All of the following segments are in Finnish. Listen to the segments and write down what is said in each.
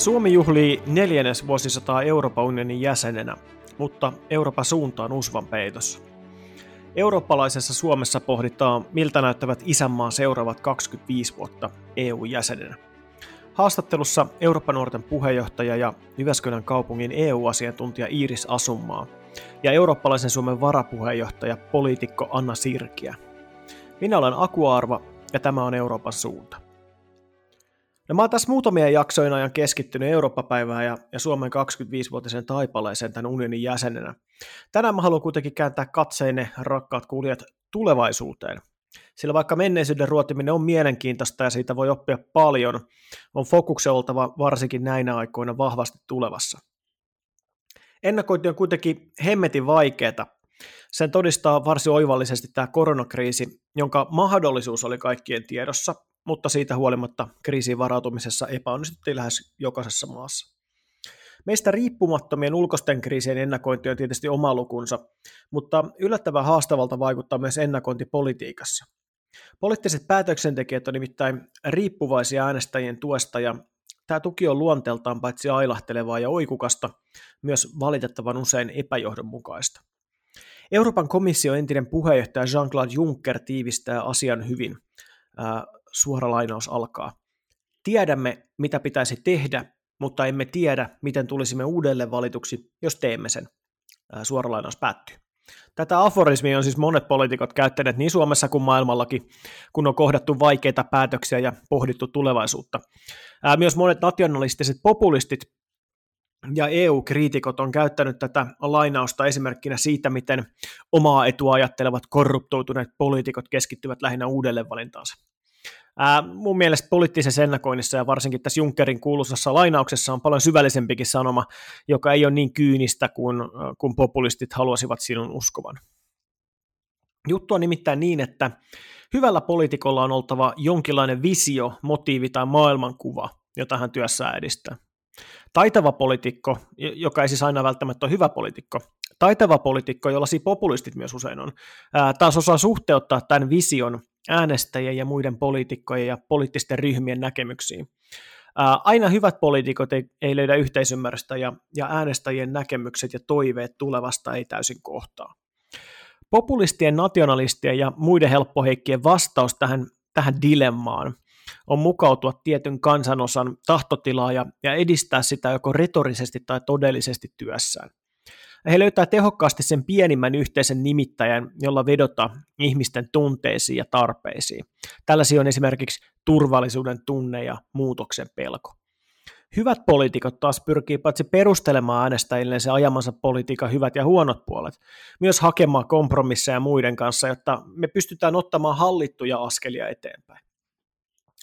Suomi juhlii neljännes vuosisataa Euroopan unionin jäsenenä, mutta Euroopan suunta on usvan peitossa. Eurooppalaisessa Suomessa pohditaan, miltä näyttävät isänmaan seuraavat 25 vuotta EU-jäsenenä. Haastattelussa Euroopan nuorten puheenjohtaja ja Jyväskylän kaupungin EU-asiantuntija Iiris Asummaa ja eurooppalaisen Suomen varapuheenjohtaja poliitikko Anna Sirkiä. Minä olen Aku Arva ja tämä on Euroopan suunta. No mä oon tässä muutamia jaksoina ajan keskittynyt Eurooppa-päivään ja, ja Suomen 25-vuotisen taipaleeseen tämän unionin jäsenenä. Tänään mä haluan kuitenkin kääntää katseenne, rakkaat kuulijat, tulevaisuuteen. Sillä vaikka menneisyyden ruotiminen on mielenkiintoista ja siitä voi oppia paljon, on fokuksen oltava varsinkin näinä aikoina vahvasti tulevassa. Ennakointi on kuitenkin hemmetin vaikeaa. Sen todistaa varsin oivallisesti tämä koronakriisi, jonka mahdollisuus oli kaikkien tiedossa, mutta siitä huolimatta kriisiin varautumisessa epäonnistuttiin lähes jokaisessa maassa. Meistä riippumattomien ulkoisten kriisien ennakointi on tietysti oma lukunsa, mutta yllättävän haastavalta vaikuttaa myös ennakointi politiikassa. Poliittiset päätöksentekijät on nimittäin riippuvaisia äänestäjien tuesta ja tämä tuki on luonteeltaan paitsi ailahtelevaa ja oikukasta, myös valitettavan usein epäjohdonmukaista. Euroopan komission entinen puheenjohtaja Jean-Claude Juncker tiivistää asian hyvin suora lainaus alkaa. Tiedämme, mitä pitäisi tehdä, mutta emme tiedä, miten tulisimme uudelleen valituksi, jos teemme sen. Suora lainaus päättyy. Tätä aforismia on siis monet poliitikot käyttäneet niin Suomessa kuin maailmallakin, kun on kohdattu vaikeita päätöksiä ja pohdittu tulevaisuutta. Myös monet nationalistiset populistit ja EU-kriitikot on käyttänyt tätä lainausta esimerkkinä siitä, miten omaa etua ajattelevat korruptoituneet poliitikot keskittyvät lähinnä uudelleenvalintaansa. Ää, mun mielestä poliittisessa ennakoinnissa ja varsinkin tässä Junckerin kuuluisassa lainauksessa on paljon syvällisempikin sanoma, joka ei ole niin kyynistä kuin, kuin populistit haluaisivat sinun uskovan. Juttu on nimittäin niin, että hyvällä poliitikolla on oltava jonkinlainen visio, motiivi tai maailmankuva, jota hän työssään edistää. Taitava poliitikko, joka ei siis aina välttämättä ole hyvä poliitikko, taitava poliitikko, jolla siis populistit myös usein on, taas osaa suhteuttaa tämän vision äänestäjien ja muiden poliitikkojen ja poliittisten ryhmien näkemyksiin. Aina hyvät poliitikot ei, ei löydä yhteisymmärrystä ja, ja äänestäjien näkemykset ja toiveet tulevasta ei täysin kohtaa. Populistien, nationalistien ja muiden helppoheikkien vastaus tähän, tähän dilemmaan on mukautua tietyn kansanosan tahtotilaa ja, ja edistää sitä joko retorisesti tai todellisesti työssään. He löytää tehokkaasti sen pienimmän yhteisen nimittäjän, jolla vedota ihmisten tunteisiin ja tarpeisiin. Tällaisia on esimerkiksi turvallisuuden tunne ja muutoksen pelko. Hyvät poliitikot taas pyrkii paitsi perustelemaan äänestäjille se ajamansa politiikan hyvät ja huonot puolet, myös hakemaan kompromisseja muiden kanssa, jotta me pystytään ottamaan hallittuja askelia eteenpäin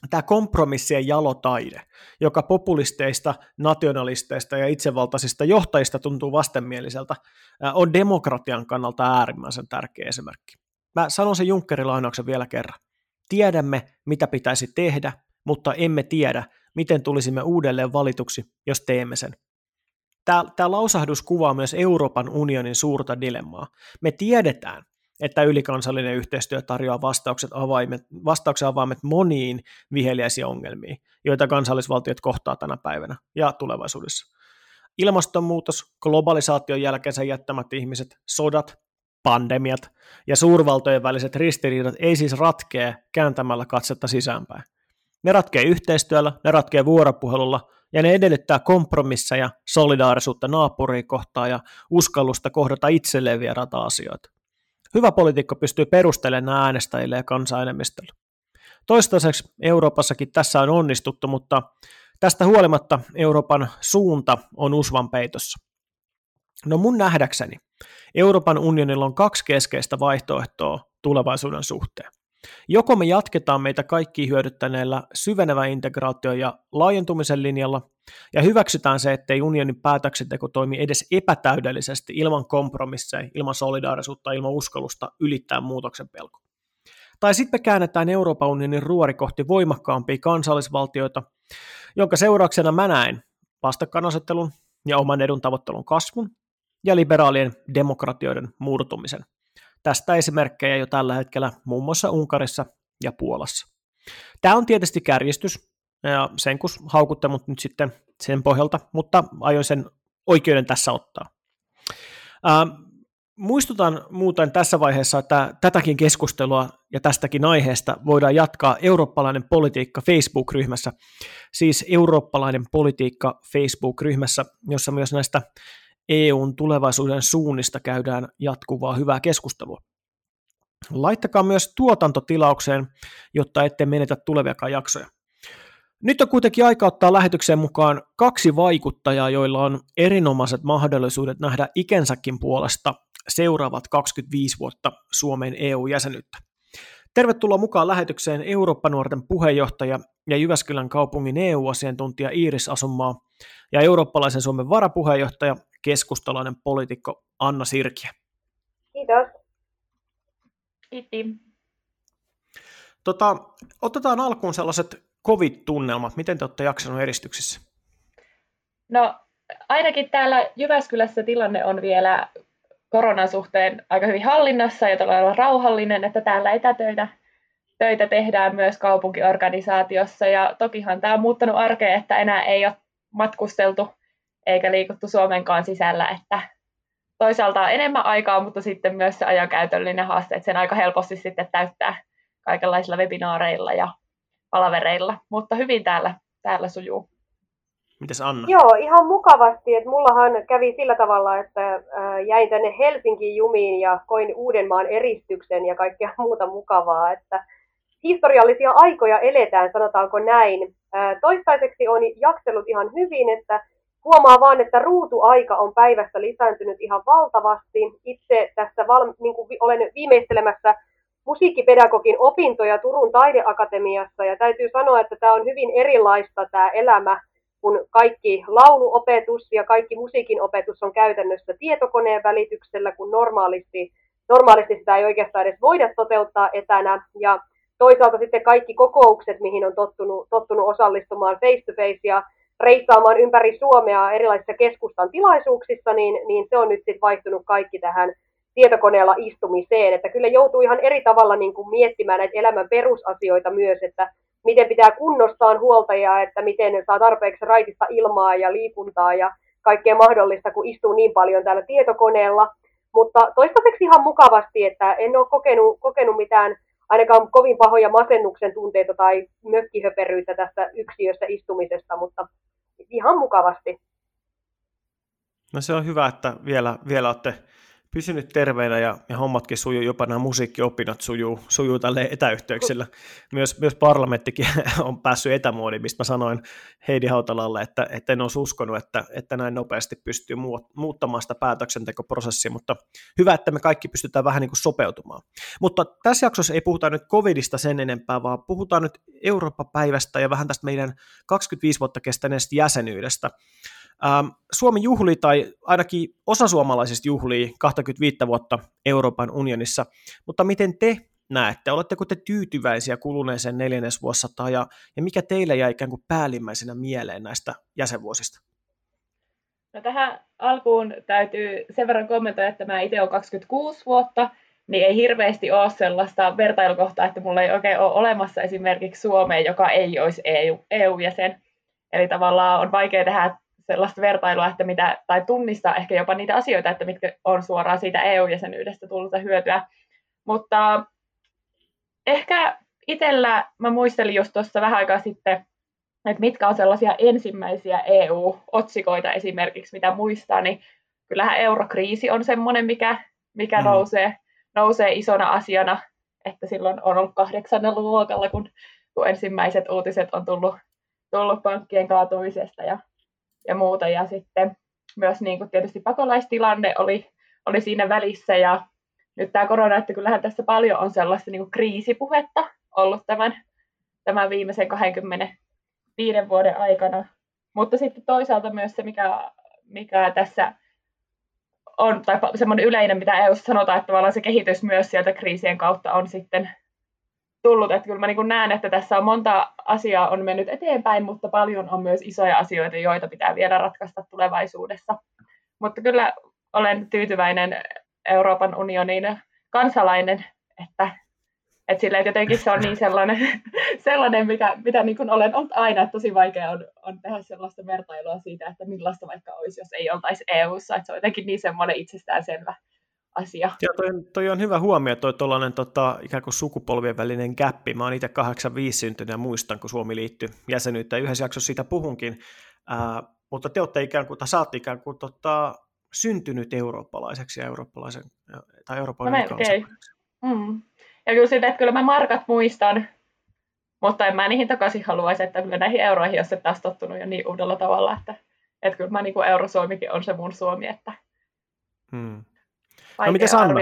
tämä kompromissien jalotaide, joka populisteista, nationalisteista ja itsevaltaisista johtajista tuntuu vastenmieliseltä, on demokratian kannalta äärimmäisen tärkeä esimerkki. Mä sanon sen Junckerin lainauksen vielä kerran. Tiedämme, mitä pitäisi tehdä, mutta emme tiedä, miten tulisimme uudelleen valituksi, jos teemme sen. Tämä, tämä lausahdus kuvaa myös Euroopan unionin suurta dilemmaa. Me tiedetään, että ylikansallinen yhteistyö tarjoaa vastaukset avaimet, vastauksen avaimet moniin viheliäisiin ongelmiin, joita kansallisvaltiot kohtaa tänä päivänä ja tulevaisuudessa. Ilmastonmuutos, globalisaation jälkeensä jättämät ihmiset, sodat, pandemiat ja suurvaltojen väliset ristiriidat ei siis ratkee kääntämällä katsetta sisäänpäin. Ne ratkee yhteistyöllä, ne ratkee vuoropuhelulla ja ne edellyttää kompromisseja, solidaarisuutta naapuriin kohtaan ja uskallusta kohdata itselleen vieraata asioita. Hyvä poliitikko pystyy perustelemaan äänestäjille ja kansanenemmistölle. Toistaiseksi Euroopassakin tässä on onnistuttu, mutta tästä huolimatta Euroopan suunta on usvan peitossa. No mun nähdäkseni Euroopan unionilla on kaksi keskeistä vaihtoehtoa tulevaisuuden suhteen. Joko me jatketaan meitä kaikki hyödyttäneellä syvenevä integraatio ja laajentumisen linjalla, ja hyväksytään se, ettei unionin päätöksenteko toimi edes epätäydellisesti ilman kompromisseja, ilman solidaarisuutta, ilman uskallusta ylittää muutoksen pelko. Tai sitten me käännetään Euroopan unionin ruori kohti voimakkaampia kansallisvaltioita, jonka seurauksena mä näen vastakkainasettelun ja oman edun tavoittelun kasvun ja liberaalien demokratioiden murtumisen – Tästä esimerkkejä jo tällä hetkellä muun muassa Unkarissa ja Puolassa. Tämä on tietysti kärjistys, ja sen kun haukutte mut nyt sitten sen pohjalta, mutta aion sen oikeuden tässä ottaa. Ää, muistutan muuten tässä vaiheessa, että tätäkin keskustelua ja tästäkin aiheesta voidaan jatkaa Eurooppalainen politiikka Facebook-ryhmässä, siis Eurooppalainen politiikka Facebook-ryhmässä, jossa myös näistä EUn tulevaisuuden suunnista käydään jatkuvaa hyvää keskustelua. Laittakaa myös tuotantotilaukseen, jotta ette menetä tuleviakaan jaksoja. Nyt on kuitenkin aika ottaa lähetykseen mukaan kaksi vaikuttajaa, joilla on erinomaiset mahdollisuudet nähdä ikänsäkin puolesta seuraavat 25 vuotta Suomen EU-jäsenyyttä. Tervetuloa mukaan lähetykseen Eurooppa-nuorten puheenjohtaja ja Jyväskylän kaupungin EU-asiantuntija Iiris Asunmaa ja eurooppalaisen Suomen varapuheenjohtaja, keskustalainen poliitikko Anna Sirkiä. Kiitos. Kiitos. Tota, otetaan alkuun sellaiset covid-tunnelmat. Miten te olette jaksanut eristyksissä? No ainakin täällä Jyväskylässä tilanne on vielä koronan suhteen aika hyvin hallinnassa ja todella rauhallinen, että täällä etätöitä töitä tehdään myös kaupunkiorganisaatiossa ja tokihan tämä on muuttanut arkea, että enää ei ole matkusteltu eikä liikuttu Suomenkaan sisällä, että toisaalta on enemmän aikaa, mutta sitten myös se ajankäytöllinen haaste, että sen aika helposti sitten täyttää kaikenlaisilla webinaareilla ja palavereilla, mutta hyvin täällä, täällä sujuu. Mites Anna? Joo, ihan mukavasti. Että mullahan kävi sillä tavalla, että jäin tänne Helsinkiin jumiin ja koin Uudenmaan eristyksen ja kaikkea muuta mukavaa. Että historiallisia aikoja eletään, sanotaanko näin. Toistaiseksi on jaksellut ihan hyvin, että huomaa vaan, että ruutuaika on päivässä lisääntynyt ihan valtavasti. Itse tässä val, niin kuin olen viimeistelemässä musiikkipedagogin opintoja Turun taideakatemiassa ja täytyy sanoa, että tämä on hyvin erilaista tämä elämä, kun kaikki lauluopetus ja kaikki musiikin opetus on käytännössä tietokoneen välityksellä, kun normaalisti, normaalisti sitä ei oikeastaan edes voida toteuttaa etänä. Ja toisaalta sitten kaikki kokoukset, mihin on tottunut, tottunut osallistumaan face to face ja reissaamaan ympäri Suomea erilaisissa keskustan tilaisuuksissa, niin, niin se on nyt sitten vaihtunut kaikki tähän tietokoneella istumiseen, että kyllä joutuu ihan eri tavalla niin kuin miettimään näitä elämän perusasioita myös, että miten pitää kunnostaa huoltajaa, että miten saa tarpeeksi raitista ilmaa ja liikuntaa ja kaikkea mahdollista, kun istuu niin paljon täällä tietokoneella. Mutta toistaiseksi ihan mukavasti, että en ole kokenut, kokenut mitään ainakaan kovin pahoja masennuksen tunteita tai mökkihöperyyttä tästä yksiössä istumisesta, mutta ihan mukavasti. No se on hyvä, että vielä, vielä olette pysynyt terveenä ja, ja hommatkin sujuu, jopa nämä musiikkiopinnot sujuu, sujuu tälle etäyhteyksillä. Myös, myös parlamenttikin on päässyt etämuodiin, mistä mä sanoin Heidi Hautalalle, että, että en olisi uskonut, että, että näin nopeasti pystyy muuttamaan sitä päätöksentekoprosessia, mutta hyvä, että me kaikki pystytään vähän niin kuin sopeutumaan. Mutta tässä jaksossa ei puhuta nyt covidista sen enempää, vaan puhutaan nyt Eurooppa-päivästä ja vähän tästä meidän 25 vuotta kestäneestä jäsenyydestä. Ähm, Suomi juhli, tai ainakin osa suomalaisista juhlii 25 vuotta Euroopan unionissa, mutta miten te näette? Oletteko te tyytyväisiä kuluneeseen neljännesvuosisataan ja, ja mikä teille jäi ikään kuin päällimmäisenä mieleen näistä jäsenvuosista? No tähän alkuun täytyy sen verran kommentoida, että mä itse olen 26 vuotta, niin ei hirveästi ole sellaista vertailukohtaa, että mulla ei oikein ole olemassa esimerkiksi Suomeen, joka ei olisi EU, EU-jäsen. Eli tavallaan on vaikea tehdä sellaista vertailua, että mitä, tai tunnistaa ehkä jopa niitä asioita, että mitkä on suoraan siitä EU-jäsenyydestä tullut hyötyä. Mutta ehkä itsellä, mä muistelin just tuossa vähän aikaa sitten, että mitkä on sellaisia ensimmäisiä EU-otsikoita esimerkiksi, mitä muistaa, niin kyllähän eurokriisi on semmoinen, mikä, mikä mm. nousee, nousee isona asiana, että silloin on ollut kahdeksannella luokalla, kun, kun ensimmäiset uutiset on tullut, tullut pankkien kaatumisesta ja ja muuta. Ja sitten myös niin kuin tietysti pakolaistilanne oli, oli siinä välissä ja nyt tämä korona, että kyllähän tässä paljon on sellaista niin kuin kriisipuhetta ollut tämän, tämän viimeisen 25 vuoden aikana. Mutta sitten toisaalta myös se, mikä, mikä tässä on, tai semmoinen yleinen, mitä EU sanotaan, että tavallaan se kehitys myös sieltä kriisien kautta on sitten tullut. Että kyllä mä niin näen, että tässä on monta asiaa on mennyt eteenpäin, mutta paljon on myös isoja asioita, joita pitää vielä ratkaista tulevaisuudessa. Mutta kyllä olen tyytyväinen Euroopan unionin kansalainen, että Että silleen, että jotenkin se on niin sellainen, sellainen mikä, mitä niin kuin olen ollut aina, että tosi vaikea on, on tehdä sellaista vertailua siitä, että millaista vaikka olisi, jos ei oltaisi EU-ssa. Että se on jotenkin niin semmoinen itsestäänselvä asia. Ja toi, toi on hyvä huomio, toi tuollainen tota, ikään kuin sukupolvien välinen gappi. Mä oon itse 85 syntynyt ja muistan, kun Suomi liittyi jäsenyyteen. Yhdessä jaksossa siitä puhunkin. Ää, mutta te olette ikään kuin, tai saatte ikään kuin tota, syntynyt eurooppalaiseksi ja eurooppalaisen, tai Euroopan no, okay. mm. Ja kyllä sitten, että kyllä mä markat muistan, mutta en mä niihin takaisin haluaisi, että kyllä näihin euroihin, jos et taas tottunut jo niin uudella tavalla, että, että kyllä mä niin kuin eurosuomikin on se mun Suomi, että hmm. No mitä Sanna?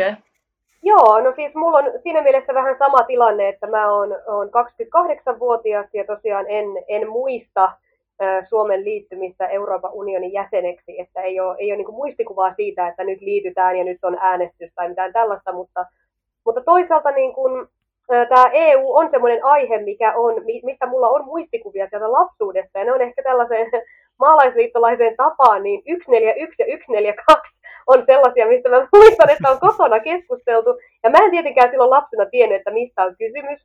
Joo, no siis mulla on siinä mielessä vähän sama tilanne, että mä oon, oon 28-vuotias ja tosiaan en, en muista Suomen liittymistä Euroopan unionin jäseneksi, että ei ole, ei ole niin muistikuvaa siitä, että nyt liitytään ja nyt on äänestys tai mitään tällaista, mutta, mutta toisaalta niin kuin, tämä EU on semmoinen aihe, mikä on, mistä mulla on muistikuvia sieltä lapsuudesta, ja ne on ehkä tällaiseen maalaisliittolaiseen tapaan, niin 141 ja 142 on sellaisia, mistä mä muistan, että on kotona keskusteltu, ja mä en tietenkään silloin lapsena tiennyt, että mistä on kysymys,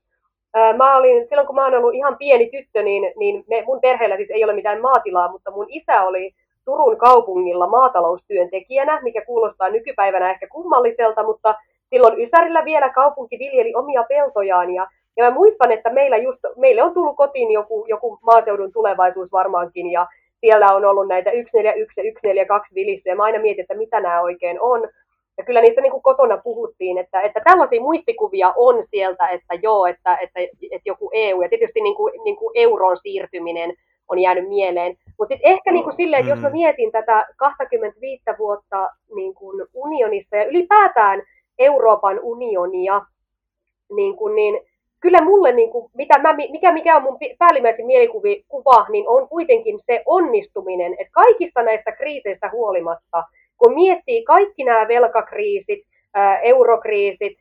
Mä olin, silloin kun mä olen ollut ihan pieni tyttö, niin, niin me, mun perheellä siis ei ole mitään maatilaa, mutta mun isä oli Turun kaupungilla maataloustyöntekijänä, mikä kuulostaa nykypäivänä ehkä kummalliselta, mutta silloin Ysärillä vielä kaupunki viljeli omia peltojaan. Ja, ja mä muistan, että meillä just, meille on tullut kotiin joku, joku maaseudun tulevaisuus varmaankin. Ja siellä on ollut näitä 141 ja 142 vilissä ja mä aina mietin, että mitä nämä oikein on. Ja kyllä niistä niin kuin kotona puhuttiin, että, että tällaisia muistikuvia on sieltä, että joo, että, että, että joku EU ja tietysti niin kuin, niin kuin euron siirtyminen on jäänyt mieleen. Mutta sitten ehkä niin kuin silleen, että jos mä mm. mietin tätä 25 vuotta niin kuin unionissa ja ylipäätään Euroopan unionia, niin, kuin, niin kyllä mulle, niin kuin, mitä mä, mikä, mikä on mun päällimmäisin mielikuva, niin on kuitenkin se onnistuminen, että kaikista näistä kriiseistä huolimatta – kun miettii kaikki nämä velkakriisit, eurokriisit,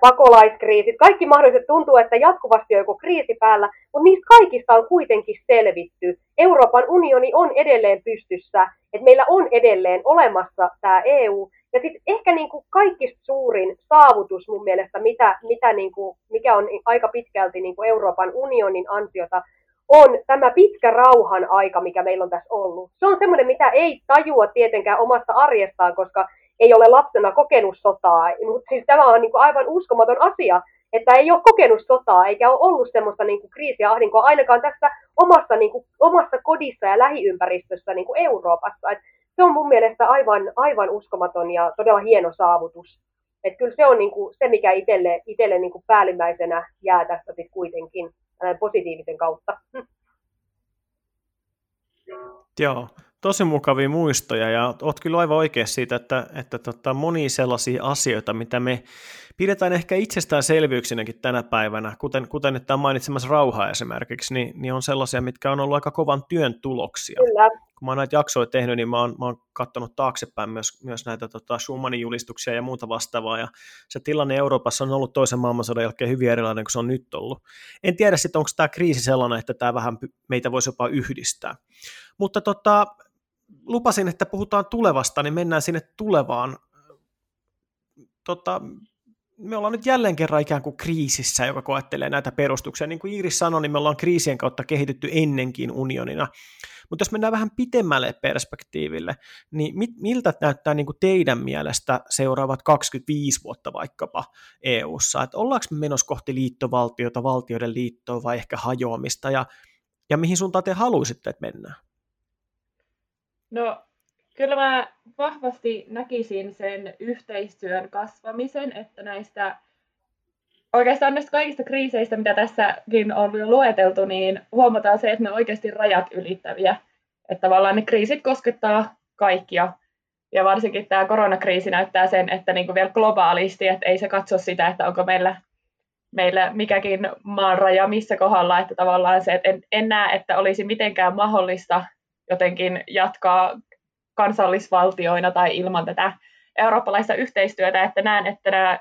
pakolaiskriisit, kaikki mahdolliset tuntuu, että jatkuvasti on joku kriisi päällä, mutta niistä kaikista on kuitenkin selvitty. Euroopan unioni on edelleen pystyssä, että meillä on edelleen olemassa tämä EU. Ja sitten ehkä niin kuin kaikista suurin saavutus mun mielestä, mitä, mitä niin kuin, mikä on aika pitkälti niin kuin Euroopan unionin ansiota, on tämä pitkä rauhan aika, mikä meillä on tässä ollut. Se on semmoinen, mitä ei tajua tietenkään omasta arjestaan, koska ei ole lapsena kokenut sotaa. Mutta siis tämä on niin kuin aivan uskomaton asia, että ei ole kokenut sotaa, eikä ole ollut semmoista niin kuin kriisiä ahdinkoa ainakaan tässä omassa, niin kuin, omassa kodissa ja lähiympäristössä niin kuin Euroopassa. Et se on mun mielestä aivan, aivan uskomaton ja todella hieno saavutus. Et kyllä se on niin kuin se, mikä itselle, itselle niin kuin päällimmäisenä jää tässä sitten kuitenkin positiivisen kautta. Joo, tosi mukavia muistoja ja olet kyllä aivan oikein siitä, että, että tota, moni sellaisia asioita, mitä me pidetään ehkä itsestäänselvyyksinäkin tänä päivänä, kuten, kuten nyt tämä mainitsemassa rauha esimerkiksi, niin, niin on sellaisia, mitkä on ollut aika kovan työn tuloksia. Kyllä. Kun mä oon näitä jaksoja tehnyt, niin mä oon, mä oon katsonut taaksepäin myös, myös näitä tota, Schumannin julistuksia ja muuta vastaavaa, ja se tilanne Euroopassa on ollut toisen maailmansodan jälkeen hyvin erilainen kuin se on nyt ollut. En tiedä sitten, onko tämä kriisi sellainen, että tämä vähän meitä voisi jopa yhdistää. Mutta tota, lupasin, että puhutaan tulevasta, niin mennään sinne tulevaan. Tota, me ollaan nyt jälleen kerran ikään kuin kriisissä, joka koettelee näitä perustuksia. Niin kuin Iiris sanoi, niin me ollaan kriisien kautta kehitytty ennenkin unionina. Mutta jos mennään vähän pitemmälle perspektiiville, niin mit, miltä näyttää niin kuin teidän mielestä seuraavat 25 vuotta vaikkapa EU-ssa? Että ollaanko me menossa kohti liittovaltiota, valtioiden liittoa vai ehkä hajoamista, ja, ja mihin suuntaan te haluaisitte, että mennään? No kyllä mä vahvasti näkisin sen yhteistyön kasvamisen, että näistä oikeastaan näistä kaikista kriiseistä, mitä tässäkin on jo lueteltu, niin huomataan se, että ne oikeasti rajat ylittäviä. Että tavallaan ne kriisit koskettaa kaikkia. Ja varsinkin tämä koronakriisi näyttää sen, että niin kuin vielä globaalisti, että ei se katso sitä, että onko meillä, meillä mikäkin maan raja missä kohdalla, että tavallaan se, että en, en näe, että olisi mitenkään mahdollista jotenkin jatkaa kansallisvaltioina tai ilman tätä eurooppalaista yhteistyötä, että näen, että nämä,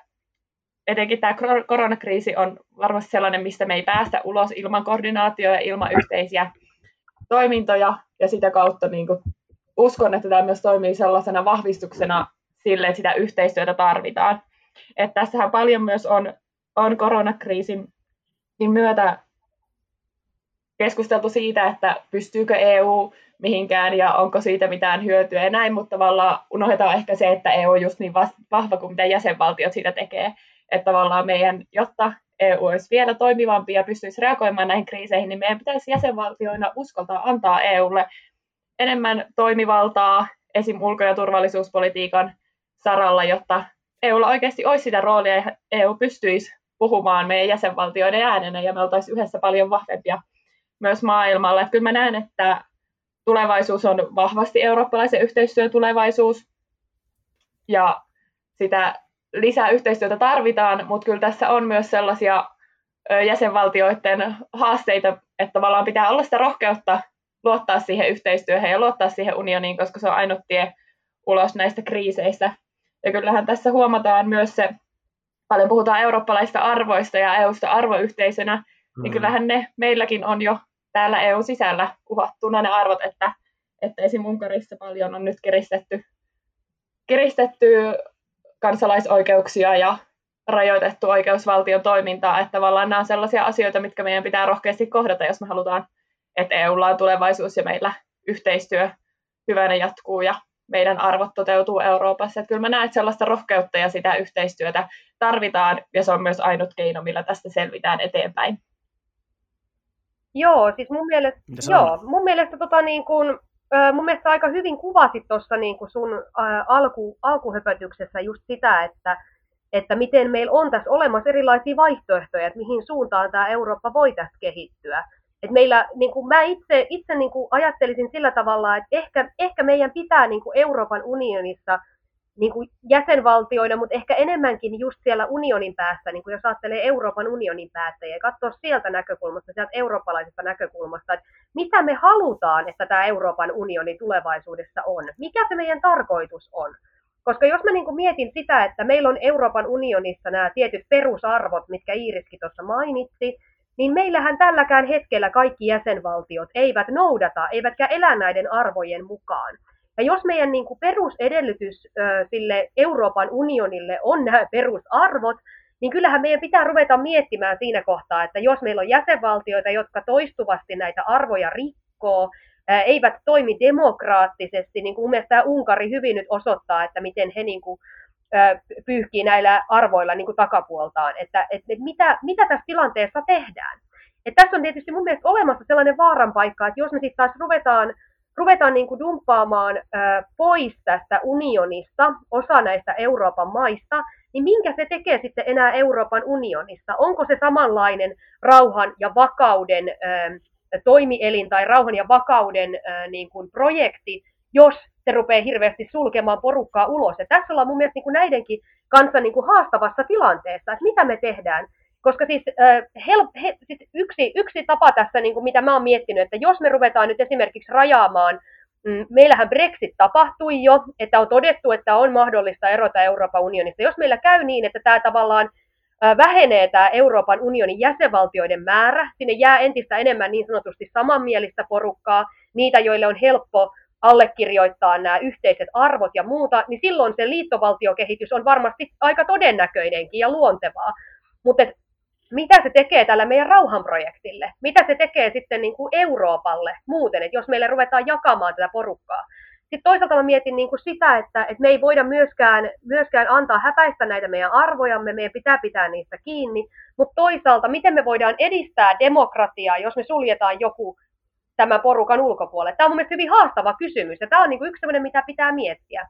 etenkin tämä koronakriisi on varmasti sellainen, mistä me ei päästä ulos ilman koordinaatioa ja ilman yhteisiä toimintoja, ja sitä kautta niin kuin, uskon, että tämä myös toimii sellaisena vahvistuksena sille, että sitä yhteistyötä tarvitaan. Että tässähän paljon myös on, on koronakriisin myötä keskusteltu siitä, että pystyykö EU mihinkään ja onko siitä mitään hyötyä ja näin, mutta tavallaan unohdetaan ehkä se, että EU on just niin vahva kuin mitä jäsenvaltiot siitä tekee. Että tavallaan meidän, jotta EU olisi vielä toimivampi ja pystyisi reagoimaan näihin kriiseihin, niin meidän pitäisi jäsenvaltioina uskaltaa antaa EUlle enemmän toimivaltaa esim. ulko- ja turvallisuuspolitiikan saralla, jotta EUlla oikeasti olisi sitä roolia ja EU pystyisi puhumaan meidän jäsenvaltioiden äänenä ja me oltaisiin yhdessä paljon vahvempia myös maailmalla. Että kyllä mä näen, että tulevaisuus on vahvasti eurooppalaisen yhteistyön tulevaisuus ja sitä lisää yhteistyötä tarvitaan, mutta kyllä tässä on myös sellaisia jäsenvaltioiden haasteita, että tavallaan pitää olla sitä rohkeutta luottaa siihen yhteistyöhön ja luottaa siihen unioniin, koska se on ainut tie ulos näistä kriiseistä. Ja kyllähän tässä huomataan myös se, paljon puhutaan eurooppalaista arvoista ja EUsta arvoyhteisönä, niin mm. niin kyllähän ne meilläkin on jo täällä EU-sisällä kuvattuna ne arvot, että, että esim. Unkarissa paljon on nyt kiristetty, kiristetty kansalaisoikeuksia ja rajoitettu oikeusvaltion toimintaa, että tavallaan nämä on sellaisia asioita, mitkä meidän pitää rohkeasti kohdata, jos me halutaan, että EUlla on tulevaisuus ja meillä yhteistyö hyvänä jatkuu ja meidän arvot toteutuu Euroopassa. Että kyllä mä näen, että sellaista rohkeutta ja sitä yhteistyötä tarvitaan, ja se on myös ainut keino, millä tästä selvitään eteenpäin. Joo, siis mun mielestä, joo, mun mielestä, tota, niin kun, mun mielestä aika hyvin kuvasit tuossa niin sun ä, alku, alkuhöpötyksessä just sitä, että, että miten meillä on tässä olemassa erilaisia vaihtoehtoja, että mihin suuntaan tämä Eurooppa voi tässä kehittyä. Et meillä, niin kuin mä itse, itse niin kuin ajattelisin sillä tavalla, että ehkä, ehkä meidän pitää niin kuin Euroopan unionissa niin kuin jäsenvaltioina, mutta ehkä enemmänkin just siellä unionin päässä, niin kuin jos ajattelee Euroopan unionin päättäjiä ja katsoa sieltä näkökulmasta, sieltä eurooppalaisesta näkökulmasta, että mitä me halutaan, että tämä Euroopan unioni tulevaisuudessa on, mikä se meidän tarkoitus on. Koska jos mä niin kuin mietin sitä, että meillä on Euroopan unionissa nämä tietyt perusarvot, mitkä Iiriskin tuossa mainitsi, niin meillähän tälläkään hetkellä kaikki jäsenvaltiot eivät noudata, eivätkä elä näiden arvojen mukaan. Ja jos meidän niin kuin perusedellytys sille Euroopan unionille on nämä perusarvot, niin kyllähän meidän pitää ruveta miettimään siinä kohtaa, että jos meillä on jäsenvaltioita, jotka toistuvasti näitä arvoja rikkoo, eivät toimi demokraattisesti, niin kuin mun mielestä tämä Unkari hyvin nyt osoittaa, että miten he niin kuin, pyyhkii näillä arvoilla niin kuin takapuoltaan, että, että mitä, mitä tässä tilanteessa tehdään. Et tässä on tietysti mun mielestä olemassa sellainen vaaran paikka, että jos me sitten taas ruvetaan ruvetaan niin kuin dumppaamaan pois tästä unionista osa näistä Euroopan maista, niin minkä se tekee sitten enää Euroopan unionista? Onko se samanlainen rauhan ja vakauden toimielin tai rauhan ja vakauden niin kuin projekti, jos se rupeaa hirveästi sulkemaan porukkaa ulos. Ja tässä ollaan mun mielestä niin kuin näidenkin kanssa niin kuin haastavassa tilanteessa, että mitä me tehdään. Koska siis, äh, hel, he, siis yksi, yksi tapa tässä, niin kuin mitä mä oon miettinyt, että jos me ruvetaan nyt esimerkiksi rajaamaan, mm, meillähän Brexit tapahtui jo, että on todettu, että on mahdollista erota Euroopan unionista. Jos meillä käy niin, että tämä tavallaan vähenee tämä Euroopan unionin jäsenvaltioiden määrä, sinne jää entistä enemmän niin sanotusti samanmielistä porukkaa, niitä, joille on helppo allekirjoittaa nämä yhteiset arvot ja muuta, niin silloin se liittovaltiokehitys on varmasti aika todennäköinenkin ja luontevaa. Mutta mitä se tekee tällä meidän rauhanprojektille? Mitä se tekee sitten niin kuin Euroopalle muuten, että jos meille ruvetaan jakamaan tätä porukkaa? Sitten toisaalta mä mietin niin kuin sitä, että, että me ei voida myöskään, myöskään antaa häpäistä näitä meidän arvojamme, meidän pitää pitää niistä kiinni, mutta toisaalta miten me voidaan edistää demokratiaa, jos me suljetaan joku tämän porukan ulkopuolelle? Tämä on mun mielestä hyvin haastava kysymys ja tämä on niin kuin yksi sellainen, mitä pitää miettiä.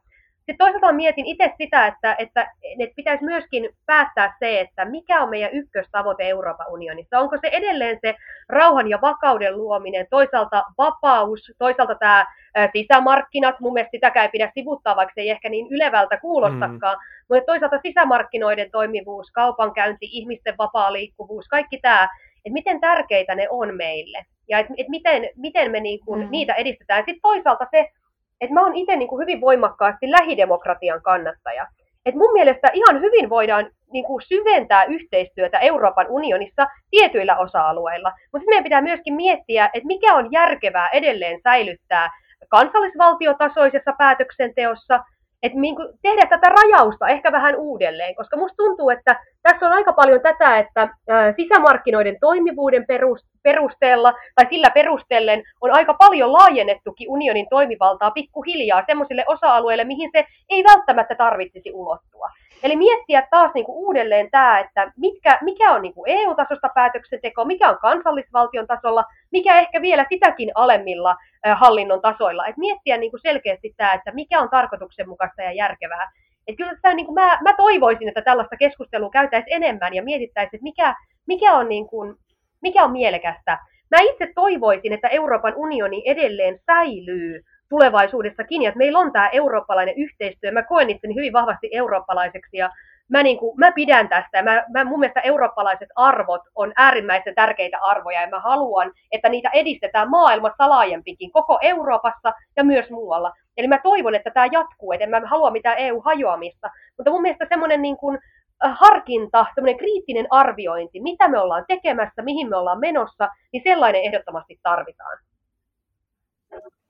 Sitten toisaalta mietin itse sitä, että, että, että pitäisi myöskin päättää se, että mikä on meidän ykköstavoite Euroopan unionissa. Onko se edelleen se rauhan ja vakauden luominen, toisaalta vapaus, toisaalta tämä sisämarkkinat, mun mielestä sitäkään ei pidä sivuttaa, vaikka se ei ehkä niin ylevältä kuulostakaan, mm. mutta toisaalta sisämarkkinoiden toimivuus, kaupankäynti, ihmisten vapaa liikkuvuus, kaikki tämä, että miten tärkeitä ne on meille ja että et miten, miten me niinku mm. niitä edistetään. Sitten toisaalta se, että mä oon itse niin kuin hyvin voimakkaasti lähidemokratian kannattaja. Et mun mielestä ihan hyvin voidaan niin kuin syventää yhteistyötä Euroopan unionissa tietyillä osa-alueilla, mutta meidän pitää myöskin miettiä, että mikä on järkevää edelleen säilyttää kansallisvaltiotasoisessa päätöksenteossa että niin kuin tehdä tätä rajausta ehkä vähän uudelleen, koska musta tuntuu, että tässä on aika paljon tätä, että sisämarkkinoiden toimivuuden perusteella tai sillä perustellen on aika paljon laajennettukin unionin toimivaltaa pikkuhiljaa sellaisille osa-alueille, mihin se ei välttämättä tarvitsisi ulottua. Eli miettiä taas niin kuin uudelleen tämä, että mitkä, mikä on niin kuin EU-tasosta päätöksenteko, mikä on kansallisvaltion tasolla, mikä ehkä vielä sitäkin alemmilla hallinnon tasoilla. Et miettiä niin kuin selkeästi tämä, että mikä on tarkoituksenmukaista ja järkevää. Et kyllä tämä, niin kuin mä, mä toivoisin, että tällaista keskustelua käytäisiin enemmän ja mietittäisiin, että mikä, mikä, on niin kuin, mikä on mielekästä. Mä itse toivoisin, että Euroopan unioni edelleen säilyy tulevaisuudessakin, ja että meillä on tämä eurooppalainen yhteistyö. Mä koen itseni hyvin vahvasti eurooppalaiseksi, ja mä, niin kuin, mä pidän tästä. Mä, mä, mun mielestä eurooppalaiset arvot on äärimmäisen tärkeitä arvoja, ja mä haluan, että niitä edistetään maailmassa laajempikin, koko Euroopassa ja myös muualla. Eli mä toivon, että tämä jatkuu, että en mä halua mitään EU-hajoamista, mutta mun mielestä semmoinen niin kuin, äh, harkinta, semmoinen kriittinen arviointi, mitä me ollaan tekemässä, mihin me ollaan menossa, niin sellainen ehdottomasti tarvitaan.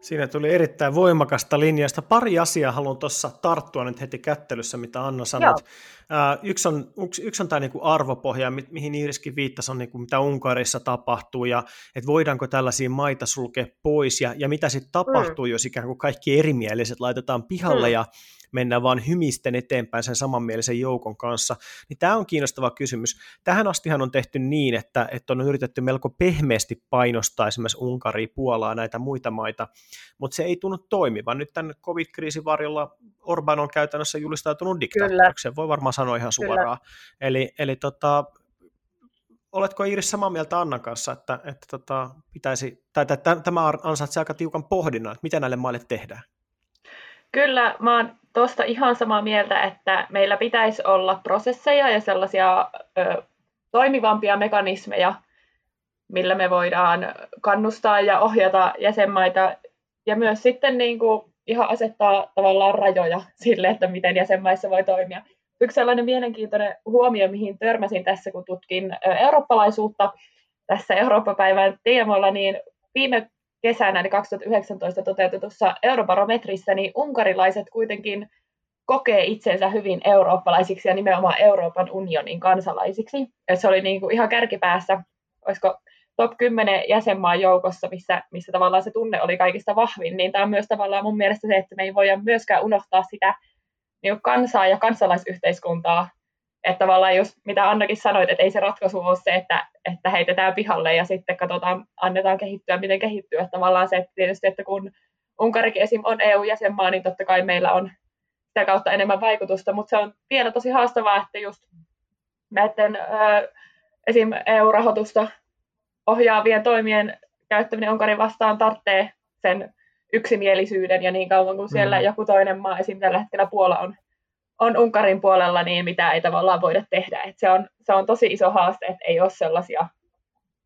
Siinä tuli erittäin voimakasta linjasta. Pari asiaa haluan tuossa tarttua nyt heti kättelyssä, mitä Anna sanoi. yksi on, yksi, yksi on tämä niin kuin arvopohja, mi- mihin Iiriskin viittasi, on niin kuin, mitä Unkarissa tapahtuu, ja että voidaanko tällaisia maita sulkea pois, ja, ja mitä sitten tapahtuu, mm. jos ikään kuin kaikki erimieliset laitetaan pihalle, mm. ja mennään vaan hymisten eteenpäin sen samanmielisen joukon kanssa, niin tämä on kiinnostava kysymys. Tähän astihan on tehty niin, että, että on yritetty melko pehmeästi painostaa esimerkiksi Unkaria, Puolaa, näitä muita maita, mutta se ei tunnu toimivan. Nyt tämän covid-kriisin varjolla Orban on käytännössä julistautunut diktaattoriksi, voi varmaan sanoa ihan suoraan. Kyllä. Eli, eli tota, oletko Iiris samaa mieltä Annan kanssa, että, että tota, pitäisi, tai että tämä ansaitsee aika tiukan pohdinnan, että mitä näille maille tehdään? Kyllä, mä oon tuosta ihan samaa mieltä, että meillä pitäisi olla prosesseja ja sellaisia ö, toimivampia mekanismeja, millä me voidaan kannustaa ja ohjata jäsenmaita ja myös sitten niin kuin ihan asettaa tavallaan rajoja sille, että miten jäsenmaissa voi toimia. Yksi sellainen mielenkiintoinen huomio, mihin törmäsin tässä, kun tutkin eurooppalaisuutta tässä Eurooppa-päivän teemalla, niin viime kesänä, eli 2019 toteutetussa eurobarometrissä, niin unkarilaiset kuitenkin kokee itsensä hyvin eurooppalaisiksi ja nimenomaan Euroopan unionin kansalaisiksi. Ja se oli niin kuin ihan kärkipäässä, olisiko top 10 jäsenmaan joukossa, missä, missä tavallaan se tunne oli kaikista vahvin, niin tämä on myös tavallaan mun mielestä se, että me ei voida myöskään unohtaa sitä niin kansaa ja kansalaisyhteiskuntaa, että tavallaan just mitä Annakin sanoit, että ei se ratkaisu ole se, että, että heitetään pihalle ja sitten katsotaan, annetaan kehittyä, miten kehittyy. Että tavallaan se, että tietysti, että kun Unkarikin esim. on EU-jäsenmaa, niin totta kai meillä on sitä kautta enemmän vaikutusta, mutta se on vielä tosi haastavaa, että just näiden ö, esim. EU-rahoitusta ohjaavien toimien käyttäminen Unkarin vastaan tarvitsee sen yksimielisyyden ja niin kauan kuin siellä mm. joku toinen maa, esim. tällä hetkellä Puola on on Unkarin puolella, niin mitä ei tavallaan voida tehdä. Et se, on, se on tosi iso haaste, että ei ole sellaisia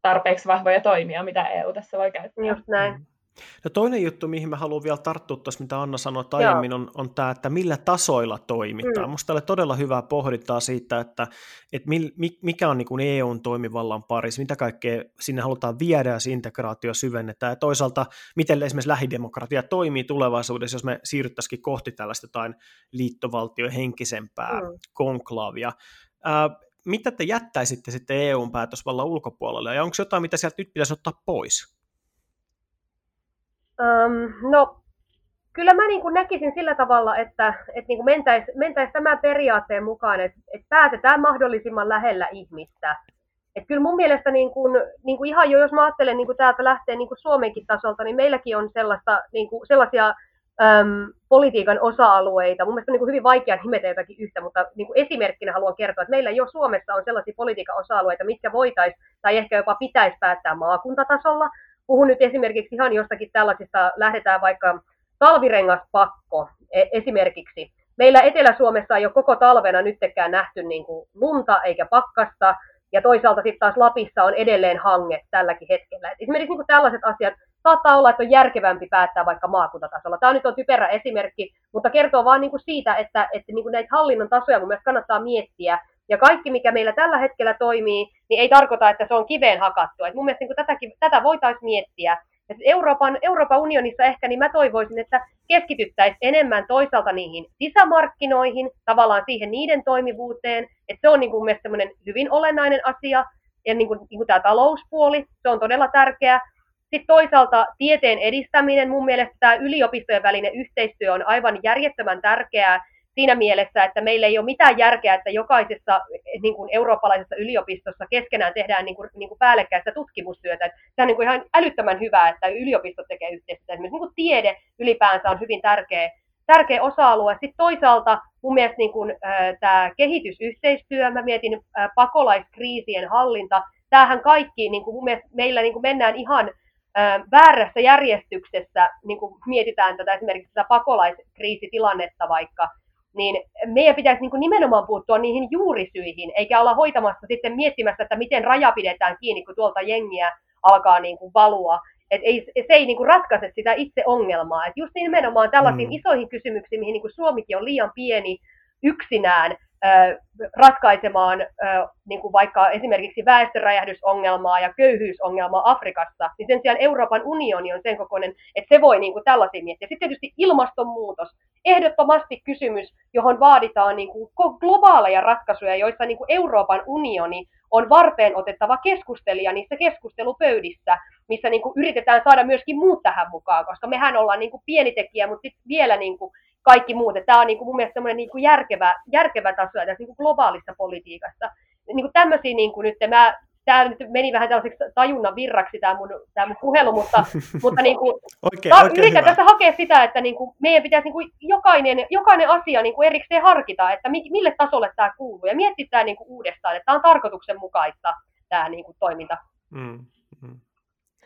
tarpeeksi vahvoja toimia, mitä EU tässä voi käyttää. Just näin. No toinen juttu, mihin mä haluan vielä tarttua tuossa, mitä Anna sanoi aiemmin, on, on tämä, että millä tasoilla toimitaan. Mm. Musta oli todella hyvää pohdittaa siitä, että, että mikä on niin EUn toimivallan parissa, mitä kaikkea sinne halutaan viedä ja se integraatio syvennetään. Ja toisaalta, miten esimerkiksi lähidemokratia toimii tulevaisuudessa, jos me siirryttäisikin kohti tällaista jotain liittovaltiohenkisempää mm. konklaavia. Ää, mitä te jättäisitte sitten EUn päätösvallan ulkopuolelle, ja onko jotain, mitä sieltä nyt pitäisi ottaa pois? Um, no, kyllä mä niin kuin näkisin sillä tavalla, että, että niin mentäisiin mentäis tämän periaatteen mukaan, että, että päätetään mahdollisimman lähellä ihmistä. Että kyllä mun mielestä niin kuin, niin kuin ihan jo, jos mä ajattelen niin kuin täältä lähtee niin kuin Suomenkin tasolta, niin meilläkin on sellaista, niin kuin, sellaisia äm, politiikan osa-alueita. Mun mielestä on niin kuin hyvin vaikea nimetä jotakin yhtä, mutta niin kuin esimerkkinä haluan kertoa, että meillä jo Suomessa on sellaisia politiikan osa-alueita, mitkä voitaisiin tai ehkä jopa pitäisi päättää maakuntatasolla, puhun nyt esimerkiksi ihan jostakin tällaisista, lähdetään vaikka talvirengaspakko e, esimerkiksi. Meillä Etelä-Suomessa ei ole koko talvena nyttekään nähty niin kuin lunta eikä pakkasta, ja toisaalta sitten taas Lapissa on edelleen hange tälläkin hetkellä. Et esimerkiksi niin kuin tällaiset asiat saattaa olla, että on järkevämpi päättää vaikka maakuntatasolla. Tämä nyt on typerä esimerkki, mutta kertoo vaan niin kuin siitä, että, että niin kuin näitä hallinnon tasoja mun mielestä kannattaa miettiä, ja kaikki, mikä meillä tällä hetkellä toimii, niin ei tarkoita, että se on kiveen hakattu. Et mun mielestä niin tätäkin, tätä voitaisiin miettiä. Et Euroopan, Euroopan unionissa ehkä niin mä toivoisin, että keskityttäisiin enemmän toisaalta niihin sisämarkkinoihin, tavallaan siihen niiden toimivuuteen, että se on niin kuin mielestäni hyvin olennainen asia, ja niin kuin, niin kuin tämä talouspuoli, se on todella tärkeä. Sitten toisaalta tieteen edistäminen, mun mielestä tämä yliopistojen välinen yhteistyö on aivan järjettömän tärkeää siinä mielessä, että meillä ei ole mitään järkeä, että jokaisessa niin kuin eurooppalaisessa yliopistossa keskenään tehdään niin kuin, niin kuin päällekkäistä tutkimustyötä. Se on niin kuin ihan älyttömän hyvä, että yliopistot tekee yhteistyötä. Esimerkiksi niin kuin tiede ylipäänsä on hyvin tärkeä, tärkeä osa-alue. Sitten toisaalta mun mielestä niin kuin, äh, tämä kehitysyhteistyö, mä mietin äh, pakolaiskriisien hallinta, tämähän kaikki, niin kuin mun mielestä meillä niin kuin mennään ihan väärässä järjestyksessä, niin kuin mietitään tätä esimerkiksi tätä pakolaiskriisitilannetta vaikka, niin meidän pitäisi niin kuin nimenomaan puuttua niihin juurisyihin, eikä olla hoitamassa sitten miettimässä, että miten raja pidetään kiinni, kun tuolta jengiä alkaa niin kuin valua. Et ei, se ei niin kuin ratkaise sitä itse ongelmaa. Et just nimenomaan tällaisiin mm. isoihin kysymyksiin, mihin niin kuin Suomikin on liian pieni yksinään, ratkaisemaan niin kuin vaikka esimerkiksi väestöräjähdysongelmaa ja köyhyysongelmaa Afrikassa, niin sen sijaan Euroopan unioni on sen kokoinen, että se voi niin kuin tällaisia miettiä. Sitten tietysti ilmastonmuutos, ehdottomasti kysymys, johon vaaditaan niin kuin globaaleja ratkaisuja, joissa niin kuin Euroopan unioni on varteen otettava keskustelija niissä keskustelupöydissä, missä niin kuin yritetään saada myöskin muut tähän mukaan, koska mehän ollaan niin kuin pieni tekijä, mutta sitten vielä niin kuin kaikki muut. Tämä on niin kuin mun mielestä semmoinen niin kuin järkevä, järkevä taso tässä niin kuin globaalissa politiikassa. Niin kuin tämmöisiä niin kuin nyt, mä, tämä nyt meni vähän tällaiseksi tajunnan virraksi tämä mun, tämä mun puhelu, mutta, mutta niin kuin, oikein, ta, oikein yritän tässä hakea sitä, että niin kuin meidän pitäisi niin kuin jokainen, jokainen asia niin kuin erikseen harkita, että mille tasolle tämä kuuluu ja miettiä tämä niin kuin uudestaan, että tämä on tarkoituksenmukaista tämä niin kuin toiminta. Mm, mm.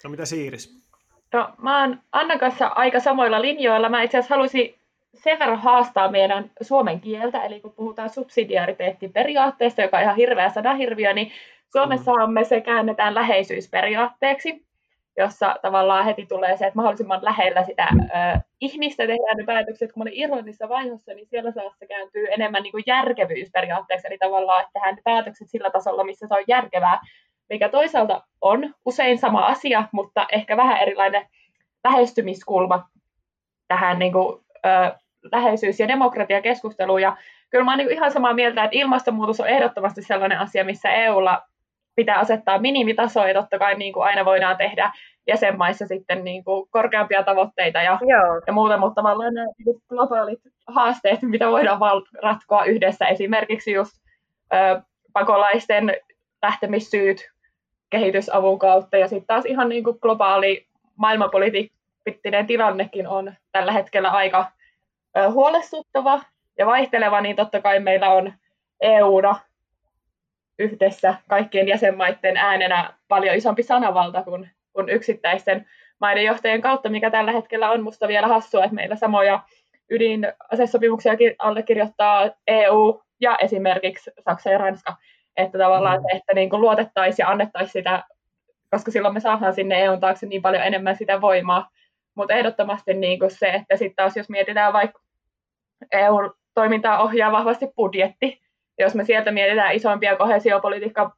No mitä Siiris? No, mä oon Annan kanssa aika samoilla linjoilla. Mä itse asiassa haluaisin sen verran haastaa meidän suomen kieltä, eli kun puhutaan subsidiariteettiperiaatteesta, joka on ihan hirveä sanahirviö, niin Suomessahan me se käännetään läheisyysperiaatteeksi, jossa tavallaan heti tulee se, että mahdollisimman lähellä sitä ö, ihmistä tehdään ne päätökset. Kun Irlannissa vaiheessa, niin siellä se kääntyy enemmän niin kuin järkevyysperiaatteeksi, eli tavallaan, että tehdään ne päätökset sillä tasolla, missä se on järkevää, mikä toisaalta on usein sama asia, mutta ehkä vähän erilainen lähestymiskulma tähän niin kuin, ö, läheisyys- ja demokratiakeskusteluun. Ja kyllä mä olen niin ihan samaa mieltä, että ilmastonmuutos on ehdottomasti sellainen asia, missä EUlla pitää asettaa minimitasoja, totta kai niin kuin aina voidaan tehdä jäsenmaissa sitten niin kuin korkeampia tavoitteita ja, ja muuta, mutta tavallaan nämä niin globaalit haasteet, mitä voidaan ratkoa yhdessä, esimerkiksi just ö, pakolaisten lähtemissyyt kehitysavun kautta, ja sitten taas ihan niin kuin globaali maailmanpoliittinen tilannekin on tällä hetkellä aika huolestuttava ja vaihteleva, niin totta kai meillä on EUna yhdessä kaikkien jäsenmaiden äänenä paljon isompi sanavalta kuin, kuin yksittäisten maiden johtajien kautta, mikä tällä hetkellä on musta vielä hassua, että meillä samoja ydinasesopimuksia allekirjoittaa EU ja esimerkiksi Saksa ja Ranska. Että tavallaan mm. se, että niin luotettaisiin ja annettaisiin sitä, koska silloin me saadaan sinne EUn taakse niin paljon enemmän sitä voimaa. Mutta ehdottomasti niin kuin se, että sitten taas jos mietitään vaikka EU-toimintaa ohjaa vahvasti budjetti. Jos me sieltä mietitään isompia kohesiopolitiikka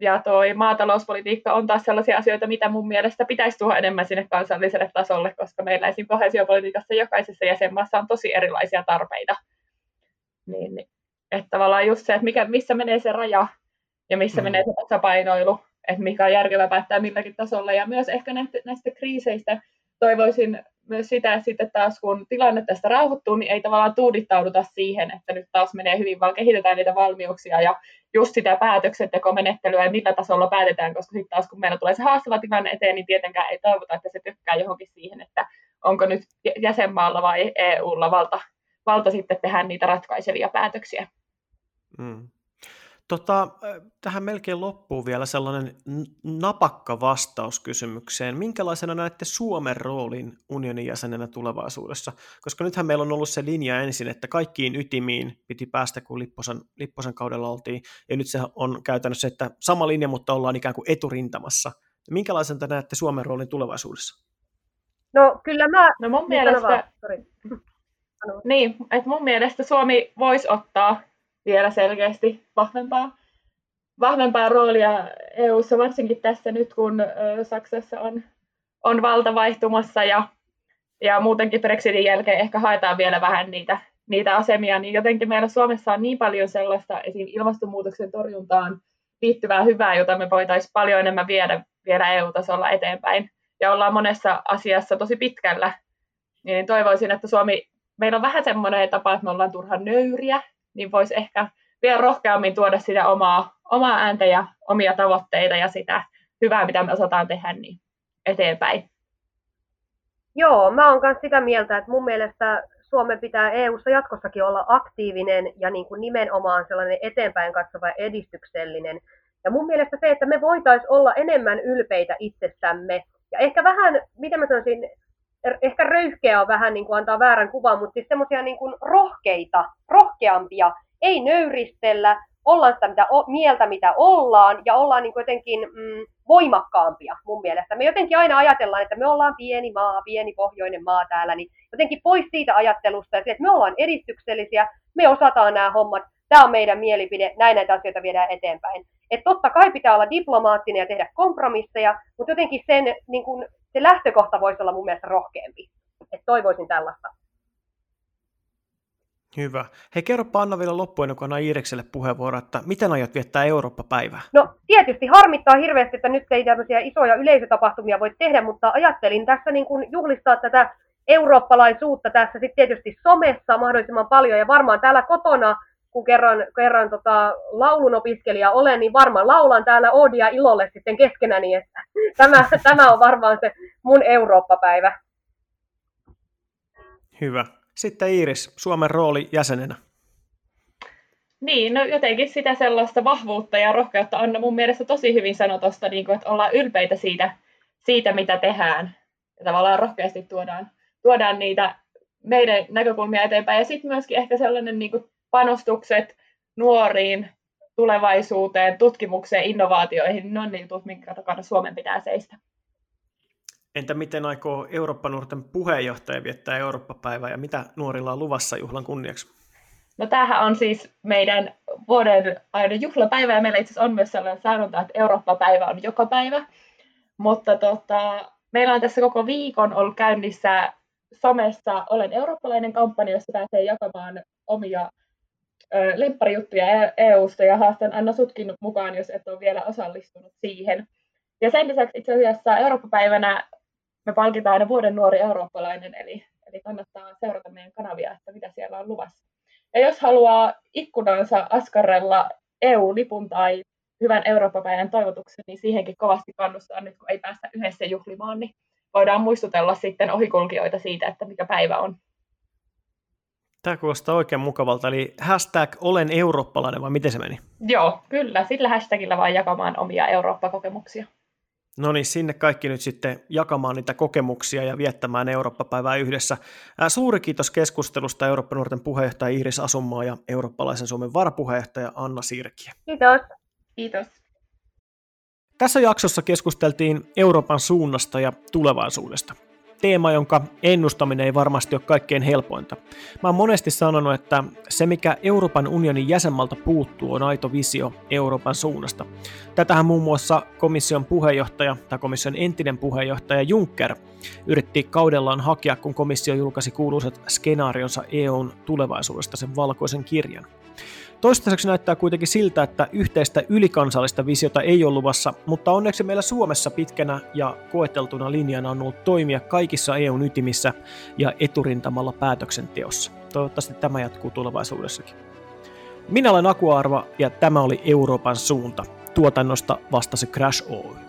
ja toi maatalouspolitiikka on taas sellaisia asioita, mitä mun mielestä pitäisi tuoda enemmän sinne kansalliselle tasolle, koska meillä esim. kohesiopolitiikassa jokaisessa jäsenmaassa on tosi erilaisia tarpeita. Niin, niin, että tavallaan just se, että mikä, missä menee se raja ja missä mm. menee se tasapainoilu, että mikä on järkevää päättää milläkin tasolla. Ja myös ehkä näistä, näistä kriiseistä toivoisin myös sitä, että sitten taas kun tilanne tästä rauhoittuu, niin ei tavallaan tuudittauduta siihen, että nyt taas menee hyvin, vaan kehitetään niitä valmiuksia ja just sitä päätöksentekomenettelyä ja millä tasolla päätetään, koska sitten taas kun meillä tulee se haastava tilanne eteen, niin tietenkään ei toivota, että se tykkää johonkin siihen, että onko nyt jäsenmaalla vai EUlla valta, valta sitten tehdä niitä ratkaisevia päätöksiä. Mm. Tota, tähän melkein loppuu vielä sellainen napakka vastaus kysymykseen. Minkälaisena näette Suomen roolin unionin jäsenenä tulevaisuudessa? Koska nythän meillä on ollut se linja ensin, että kaikkiin ytimiin piti päästä, kun Lipposen, Lipposen kaudella oltiin. Ja nyt se on käytännössä, että sama linja, mutta ollaan ikään kuin eturintamassa. Minkälaisena näette Suomen roolin tulevaisuudessa? No kyllä mä... No mun mielestä... Niin, että mun mielestä Suomi voisi ottaa vielä selkeästi vahvempaa, vahvempaa roolia EU-ssa, varsinkin tässä nyt, kun Saksassa on on valta vaihtumassa ja, ja muutenkin Brexitin jälkeen ehkä haetaan vielä vähän niitä, niitä asemia, niin jotenkin meillä Suomessa on niin paljon sellaista esim. ilmastonmuutoksen torjuntaan liittyvää hyvää, jota me voitaisiin paljon enemmän viedä, viedä EU-tasolla eteenpäin. Ja ollaan monessa asiassa tosi pitkällä. Niin toivoisin, että Suomi, meillä on vähän semmoinen tapa, että me ollaan turhan nöyriä, niin voisi ehkä vielä rohkeammin tuoda sitä omaa, omaa ääntä ja omia tavoitteita ja sitä hyvää, mitä me osataan tehdä, niin eteenpäin. Joo, mä oon myös sitä mieltä, että mun mielestä Suomen pitää EU-ssa jatkossakin olla aktiivinen ja niin kuin nimenomaan sellainen eteenpäin katsova edistyksellinen. Ja mun mielestä se, että me voitaisiin olla enemmän ylpeitä itsestämme ja ehkä vähän, miten mä sanoisin, ehkä röyhkeä on vähän niin kuin antaa väärän kuvan, mutta siis semmoisia niin kuin rohkeita, rohkeampia, ei nöyristellä, ollaan sitä mitä, mieltä, mitä ollaan, ja ollaan niin jotenkin mm, voimakkaampia mun mielestä. Me jotenkin aina ajatellaan, että me ollaan pieni maa, pieni pohjoinen maa täällä, niin jotenkin pois siitä ajattelusta, ja että me ollaan edistyksellisiä, me osataan nämä hommat, tämä on meidän mielipide, näin näitä asioita viedään eteenpäin. Että totta kai pitää olla diplomaattinen ja tehdä kompromisseja, mutta jotenkin sen, niin kun, se lähtökohta voisi olla mun mielestä rohkeampi. Että toivoisin tällaista. Hyvä. Hei, kerro Anna vielä loppuun, kun annan Iirekselle puheenvuoro, että miten aiot viettää Eurooppa-päivää? No tietysti harmittaa hirveästi, että nyt ei tämmöisiä isoja yleisötapahtumia voi tehdä, mutta ajattelin tässä niin kuin juhlistaa tätä eurooppalaisuutta tässä sitten tietysti somessa mahdollisimman paljon ja varmaan täällä kotona, kun kerran, kerran tota, laulun opiskelija olen, niin varmaan laulan täällä Oodia ilolle sitten keskenäni, että tämä, tämä on varmaan se mun Eurooppa-päivä. Hyvä. Sitten Iiris, Suomen rooli jäsenenä. Niin, no jotenkin sitä sellaista vahvuutta ja rohkeutta Anna mun mielestä tosi hyvin sanoi tuosta, niin että ollaan ylpeitä siitä, siitä, mitä tehdään. Ja tavallaan rohkeasti tuodaan, tuodaan niitä meidän näkökulmia eteenpäin. Ja sitten myöskin ehkä sellainen niin kuin panostukset nuoriin, tulevaisuuteen, tutkimukseen, innovaatioihin, ne on niin jutut, minkä takana Suomen pitää seistä. Entä miten aikoo Eurooppa-nuorten puheenjohtaja viettää Eurooppa-päivää ja mitä nuorilla on luvassa juhlan kunniaksi? No tämähän on siis meidän vuoden aina juhlapäivä ja meillä itse asiassa on myös sellainen sanonta, että Eurooppa-päivä on joka päivä. Mutta tota, meillä on tässä koko viikon ollut käynnissä somessa Olen eurooppalainen kampanja, jossa pääsee jakamaan omia lempparijuttuja EU-sta ja haastan Anna Sutkin mukaan, jos et ole vielä osallistunut siihen. Ja sen lisäksi itse asiassa Eurooppa-päivänä me palkitaan aina vuoden nuori eurooppalainen, eli, eli kannattaa seurata meidän kanavia, että mitä siellä on luvassa. Ja jos haluaa ikkunansa askarrella EU-lipun tai hyvän Eurooppa-päivän toivotuksen, niin siihenkin kovasti kannustaa nyt, kun ei päästä yhdessä juhlimaan, niin voidaan muistutella sitten ohikulkijoita siitä, että mikä päivä on. Tämä kuulostaa oikein mukavalta, eli hashtag olen eurooppalainen, vai miten se meni? Joo, kyllä, sillä hashtagillä vaan jakamaan omia Eurooppa-kokemuksia. No niin, sinne kaikki nyt sitten jakamaan niitä kokemuksia ja viettämään Eurooppa-päivää yhdessä. Ää, suuri kiitos keskustelusta Eurooppa-nuorten puheenjohtaja Iiris Asumaa ja eurooppalaisen Suomen varapuheenjohtaja Anna Sirkiä. Kiitos. Kiitos. Tässä jaksossa keskusteltiin Euroopan suunnasta ja tulevaisuudesta teema, jonka ennustaminen ei varmasti ole kaikkein helpointa. Mä oon monesti sanonut, että se mikä Euroopan unionin jäsenmalta puuttuu on aito visio Euroopan suunnasta. Tätähän muun muassa komission puheenjohtaja tai komission entinen puheenjohtaja Juncker yritti kaudellaan hakea, kun komissio julkaisi kuuluisat skenaarionsa EUn tulevaisuudesta sen valkoisen kirjan. Toistaiseksi näyttää kuitenkin siltä, että yhteistä ylikansallista visiota ei ole luvassa, mutta onneksi meillä Suomessa pitkänä ja koeteltuna linjana on ollut toimia kaikissa EUn ytimissä ja eturintamalla päätöksenteossa. Toivottavasti tämä jatkuu tulevaisuudessakin. Minä olen Aku Arva ja tämä oli Euroopan suunta. Tuotannosta vastasi Crash Oy.